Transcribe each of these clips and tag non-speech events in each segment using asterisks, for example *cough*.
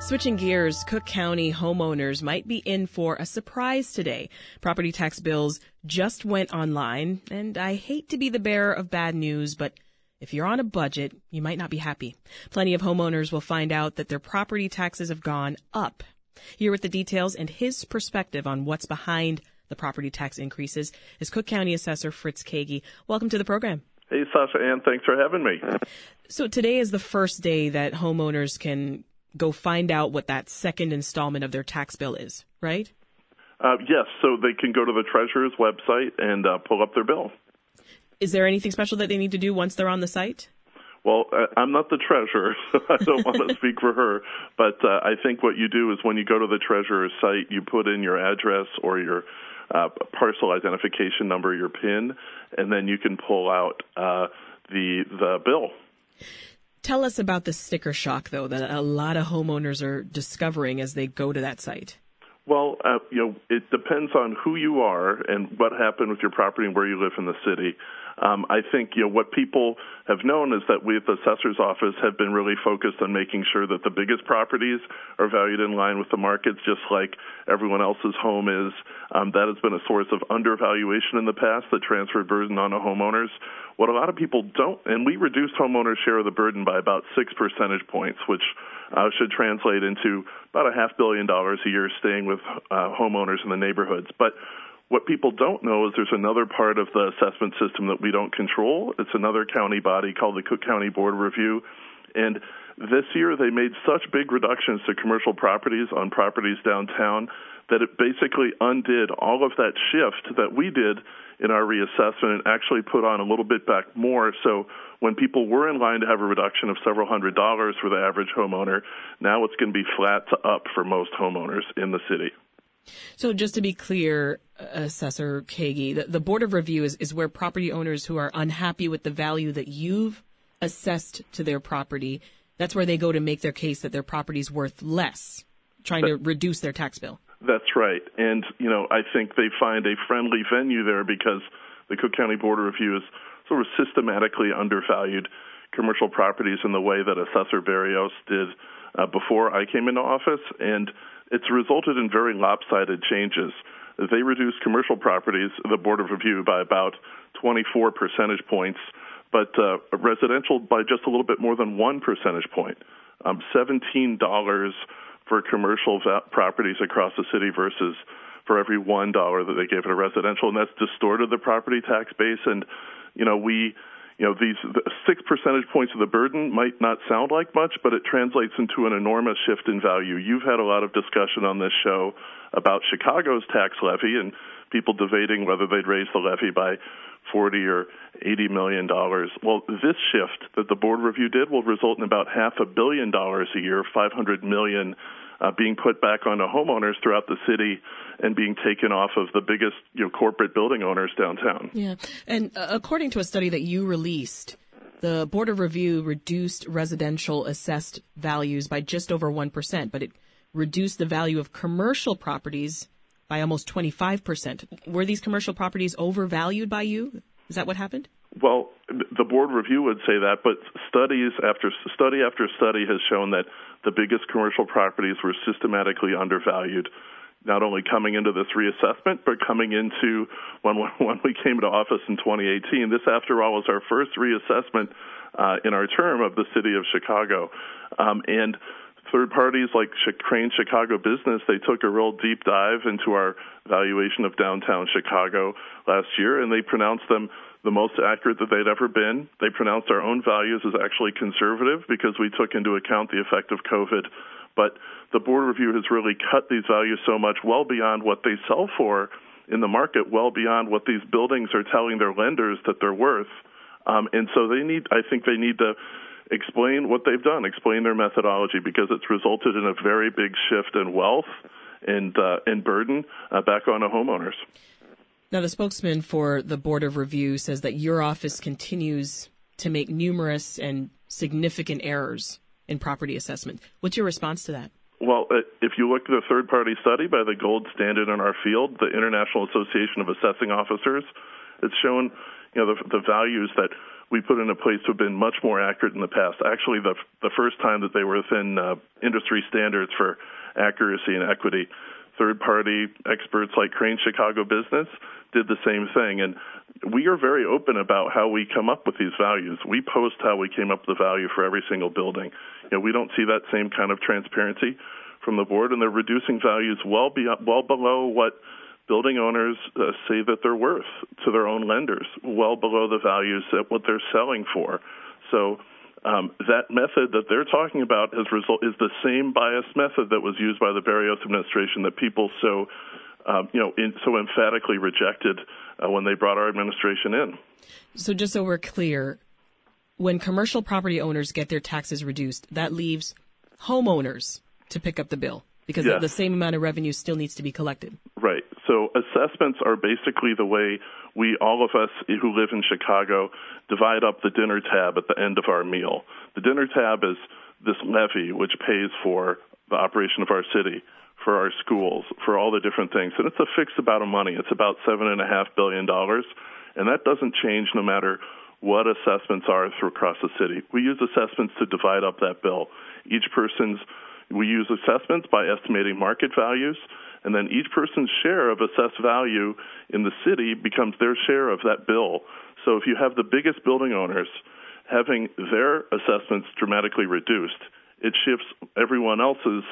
Switching gears, Cook County homeowners might be in for a surprise today. Property tax bills just went online, and I hate to be the bearer of bad news, but if you're on a budget, you might not be happy. Plenty of homeowners will find out that their property taxes have gone up. Here with the details and his perspective on what's behind the property tax increases is Cook County Assessor Fritz Kaegi. Welcome to the program. Hey, Sasha Ann, thanks for having me. So today is the first day that homeowners can go find out what that second installment of their tax bill is, right? Uh, yes, so they can go to the treasurer's website and uh, pull up their bill. Is there anything special that they need to do once they're on the site? Well, I'm not the treasurer, *laughs* so I don't want to *laughs* speak for her. But uh, I think what you do is when you go to the treasurer's site, you put in your address or your uh, parcel identification number, your PIN, and then you can pull out uh, the the bill. Tell us about the sticker shock, though, that a lot of homeowners are discovering as they go to that site. Well, uh, you know, it depends on who you are and what happened with your property and where you live in the city. Um, I think you know what people have known is that we at the assessor's office have been really focused on making sure that the biggest properties are valued in line with the markets, just like everyone else's home is. Um, that has been a source of undervaluation in the past that transferred burden onto homeowners. What a lot of people don't, and we reduced homeowners' share of the burden by about six percentage points, which uh, should translate into about a half billion dollars a year staying with uh, homeowners in the neighborhoods. But what people don't know is there's another part of the assessment system that we don't control. It's another county body called the Cook County Board of Review. And this year they made such big reductions to commercial properties on properties downtown that it basically undid all of that shift that we did in our reassessment and actually put on a little bit back more. So when people were in line to have a reduction of several hundred dollars for the average homeowner, now it's going to be flat to up for most homeowners in the city. So just to be clear, Assessor Kaegi, the, the Board of Review is, is where property owners who are unhappy with the value that you've assessed to their property, that's where they go to make their case that their property is worth less, trying to reduce their tax bill. That's right. And, you know, I think they find a friendly venue there because the Cook County Board of Review is sort of systematically undervalued commercial properties in the way that Assessor Berrios did uh, before I came into office. And it's resulted in very lopsided changes. They reduced commercial properties, the Board of Review, by about 24 percentage points, but uh, residential by just a little bit more than one percentage point. Um, $17 for commercial va- properties across the city versus for every one dollar that they gave a residential, and that's distorted the property tax base. And you know, we you know, these six percentage points of the burden might not sound like much, but it translates into an enormous shift in value. You've had a lot of discussion on this show about Chicago's tax levy and people debating whether they'd raise the levy by 40 or 80 million dollars. Well, this shift that the board review did will result in about half a billion dollars a year, 500 million uh, being put back onto homeowners throughout the city and being taken off of the biggest you know, corporate building owners downtown. Yeah, and uh, according to a study that you released, the Board of Review reduced residential assessed values by just over 1%, but it reduced the value of commercial properties by almost 25%. Were these commercial properties overvalued by you? Is that what happened? Well, the board review would say that, but studies after study after study has shown that the biggest commercial properties were systematically undervalued. Not only coming into this reassessment, but coming into when when we came to office in 2018. This, after all, was our first reassessment uh, in our term of the city of Chicago, um, and third parties like Crain Chicago Business, they took a real deep dive into our valuation of downtown Chicago last year, and they pronounced them the most accurate that they'd ever been. They pronounced our own values as actually conservative because we took into account the effect of COVID. But the board review has really cut these values so much, well beyond what they sell for in the market, well beyond what these buildings are telling their lenders that they're worth. Um, and so they need, I think they need to explain what they've done, explain their methodology, because it's resulted in a very big shift in wealth and uh, and burden uh, back onto homeowners. Now, the spokesman for the Board of Review says that your office continues to make numerous and significant errors in property assessment. What's your response to that? Well, uh, if you look at a third party study by the gold standard in our field, the International Association of Assessing Officers, it's shown you know the, the values that we put into place have been much more accurate in the past. Actually, the the first time that they were within uh, industry standards for accuracy and equity, third party experts like Crain Chicago Business did the same thing. And we are very open about how we come up with these values. We post how we came up with the value for every single building. You know, we don't see that same kind of transparency from the board, and they're reducing values well well below what building owners uh, say that they're worth to their own lenders, well below the values that what they're selling for. So um, that method that they're talking about has result is the same bias method that was used by the Berrios administration that people so um, you know in, so emphatically rejected uh, when they brought our administration in. So just so we're clear, when commercial property owners get their taxes reduced, that leaves homeowners to pick up the bill because yes. the same amount of revenue still needs to be collected. Right. Assessments are basically the way we, all of us who live in Chicago, divide up the dinner tab at the end of our meal. The dinner tab is this levy which pays for the operation of our city, for our schools, for all the different things. And it's a fixed amount of money. It's about seven and a half billion dollars. And that doesn't change no matter what assessments are through across the city. We use assessments to divide up that bill. Each person's we use assessments by estimating market values, and then each person's share of assessed value in the city becomes their share of that bill. So if you have the biggest building owners having their assessments dramatically reduced, it shifts everyone else's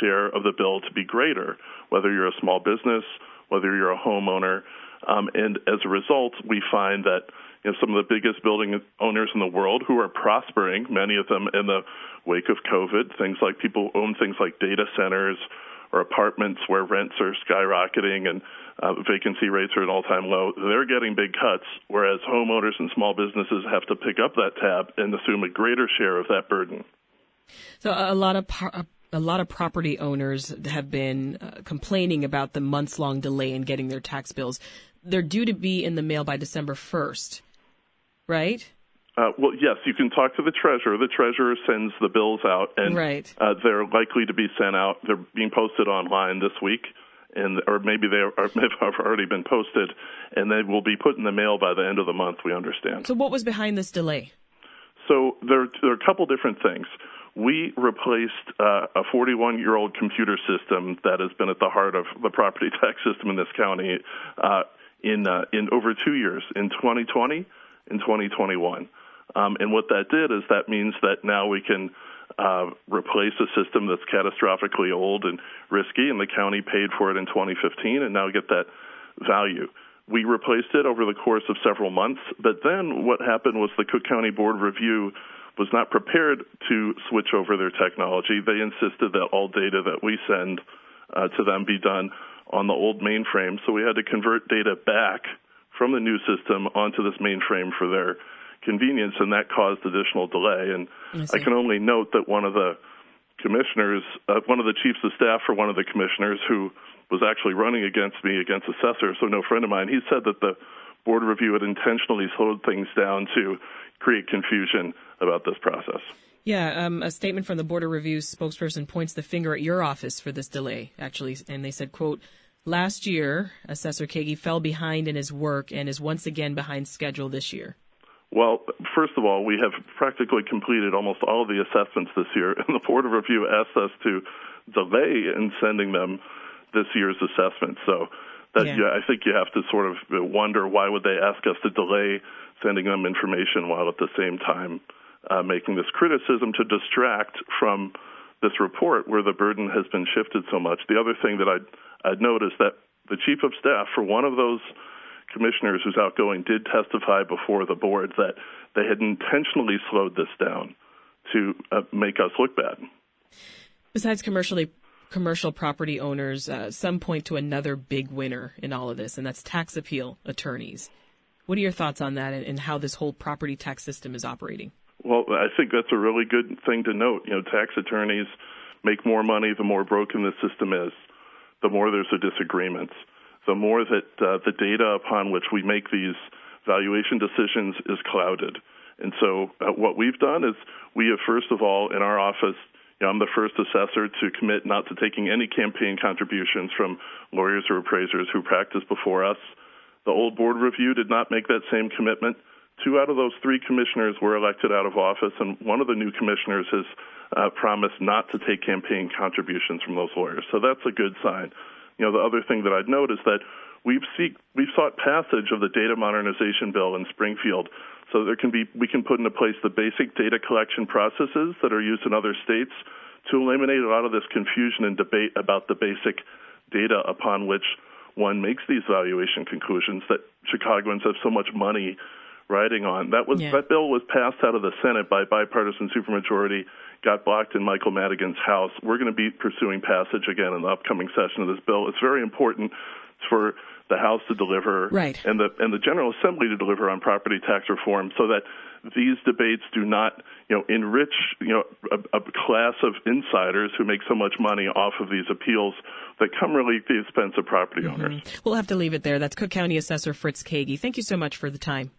share of the bill to be greater, whether you're a small business, whether you're a homeowner. Um, and as a result, we find that you know, some of the biggest building owners in the world who are prospering, many of them in the wake of COVID, things like people own things like data centers or apartments where rents are skyrocketing and uh, vacancy rates are at all time low, they're getting big cuts, whereas homeowners and small businesses have to pick up that tab and assume a greater share of that burden. So a lot of par- a lot of property owners have been uh, complaining about the months long delay in getting their tax bills. They're due to be in the mail by December 1st right? Uh, well, yes, you can talk to the treasurer. The treasurer sends the bills out, and right. uh, they're likely to be sent out. They're being posted online this week, and or maybe they are, *laughs* have already been posted, and they will be put in the mail by the end of the month. We understand. So, what was behind this delay? So there, there are a couple different things. We replaced uh, a 41 year old computer system that has been at the heart of the property *laughs* tax system in this county uh, in uh, in over two years. In 2020 in 2021. Um, and what that did is that means that now we can uh, replace a system that's catastrophically old and risky, and the county paid for it in 2015 and now get that value. We replaced it over the course of several months, but then what happened was the Cook County Board Review was not prepared to switch over their technology. They insisted that all data that we send uh, to them be done on the old mainframe, so we had to convert data back from the new system onto this mainframe for their convenience, and that caused additional delay. And I, I can only note that one of the commissioners, uh, one of the chiefs of staff for one of the commissioners who was actually running against me against assessor, so no friend of mine, he said that the board review had intentionally slowed things down to create confusion about this process. Yeah, um, a statement from the Board of Review spokesperson points the finger at your office for this delay, actually, and they said, quote, Last year, Assessor Kaegi fell behind in his work and is once again behind schedule this year. Well, first of all, we have practically completed almost all of the assessments this year, and the Board of Review asked us to delay in sending them this year's assessment. So that yeah. yeah. I think you have to sort of wonder why would they ask us to delay sending them information while at the same time uh, making this criticism to distract from this report where the burden has been shifted so much. The other thing that I'd, I'd notice that the chief of staff for one of those commissioners who's outgoing did testify before the board that they had intentionally slowed this down to uh, make us look bad. Besides commercially commercial property owners, uh, some point to another big winner in all of this, and that's tax appeal attorneys. What are your thoughts on that and, and how this whole property tax system is operating? Well, I think that's a really good thing to note. You know, tax attorneys make more money the more broken the system is, the more there's a disagreement, the more that uh, the data upon which we make these valuation decisions is clouded. And so, uh, what we've done is we have, first of all, in our office, you know, I'm the first assessor to commit not to taking any campaign contributions from lawyers or appraisers who practiced before us. The old board review did not make that same commitment. Two out of those three commissioners were elected out of office, and one of the new commissioners has uh, promised not to take campaign contributions from those lawyers. So that's a good sign. You know, the other thing that I'd note is that we've seek we've sought passage of the data modernization bill in Springfield, so there can be we can put into place the basic data collection processes that are used in other states to eliminate a lot of this confusion and debate about the basic data upon which one makes these valuation conclusions that Chicagoans have so much money riding on. That was yeah. that bill was passed out of the Senate by bipartisan supermajority, got blocked in Michael Madigan's House. We're going to be pursuing passage again in the upcoming session of this bill. It's very important for the House to deliver right. and the and the General Assembly to deliver on property tax reform so that these debates do not, you know, enrich, you know, a, a class of insiders who make so much money off of these appeals that come really at the expense of property mm-hmm. owners. We'll have to leave it there. That's Cook County Assessor Fritz Kaegi. Thank you so much for the time.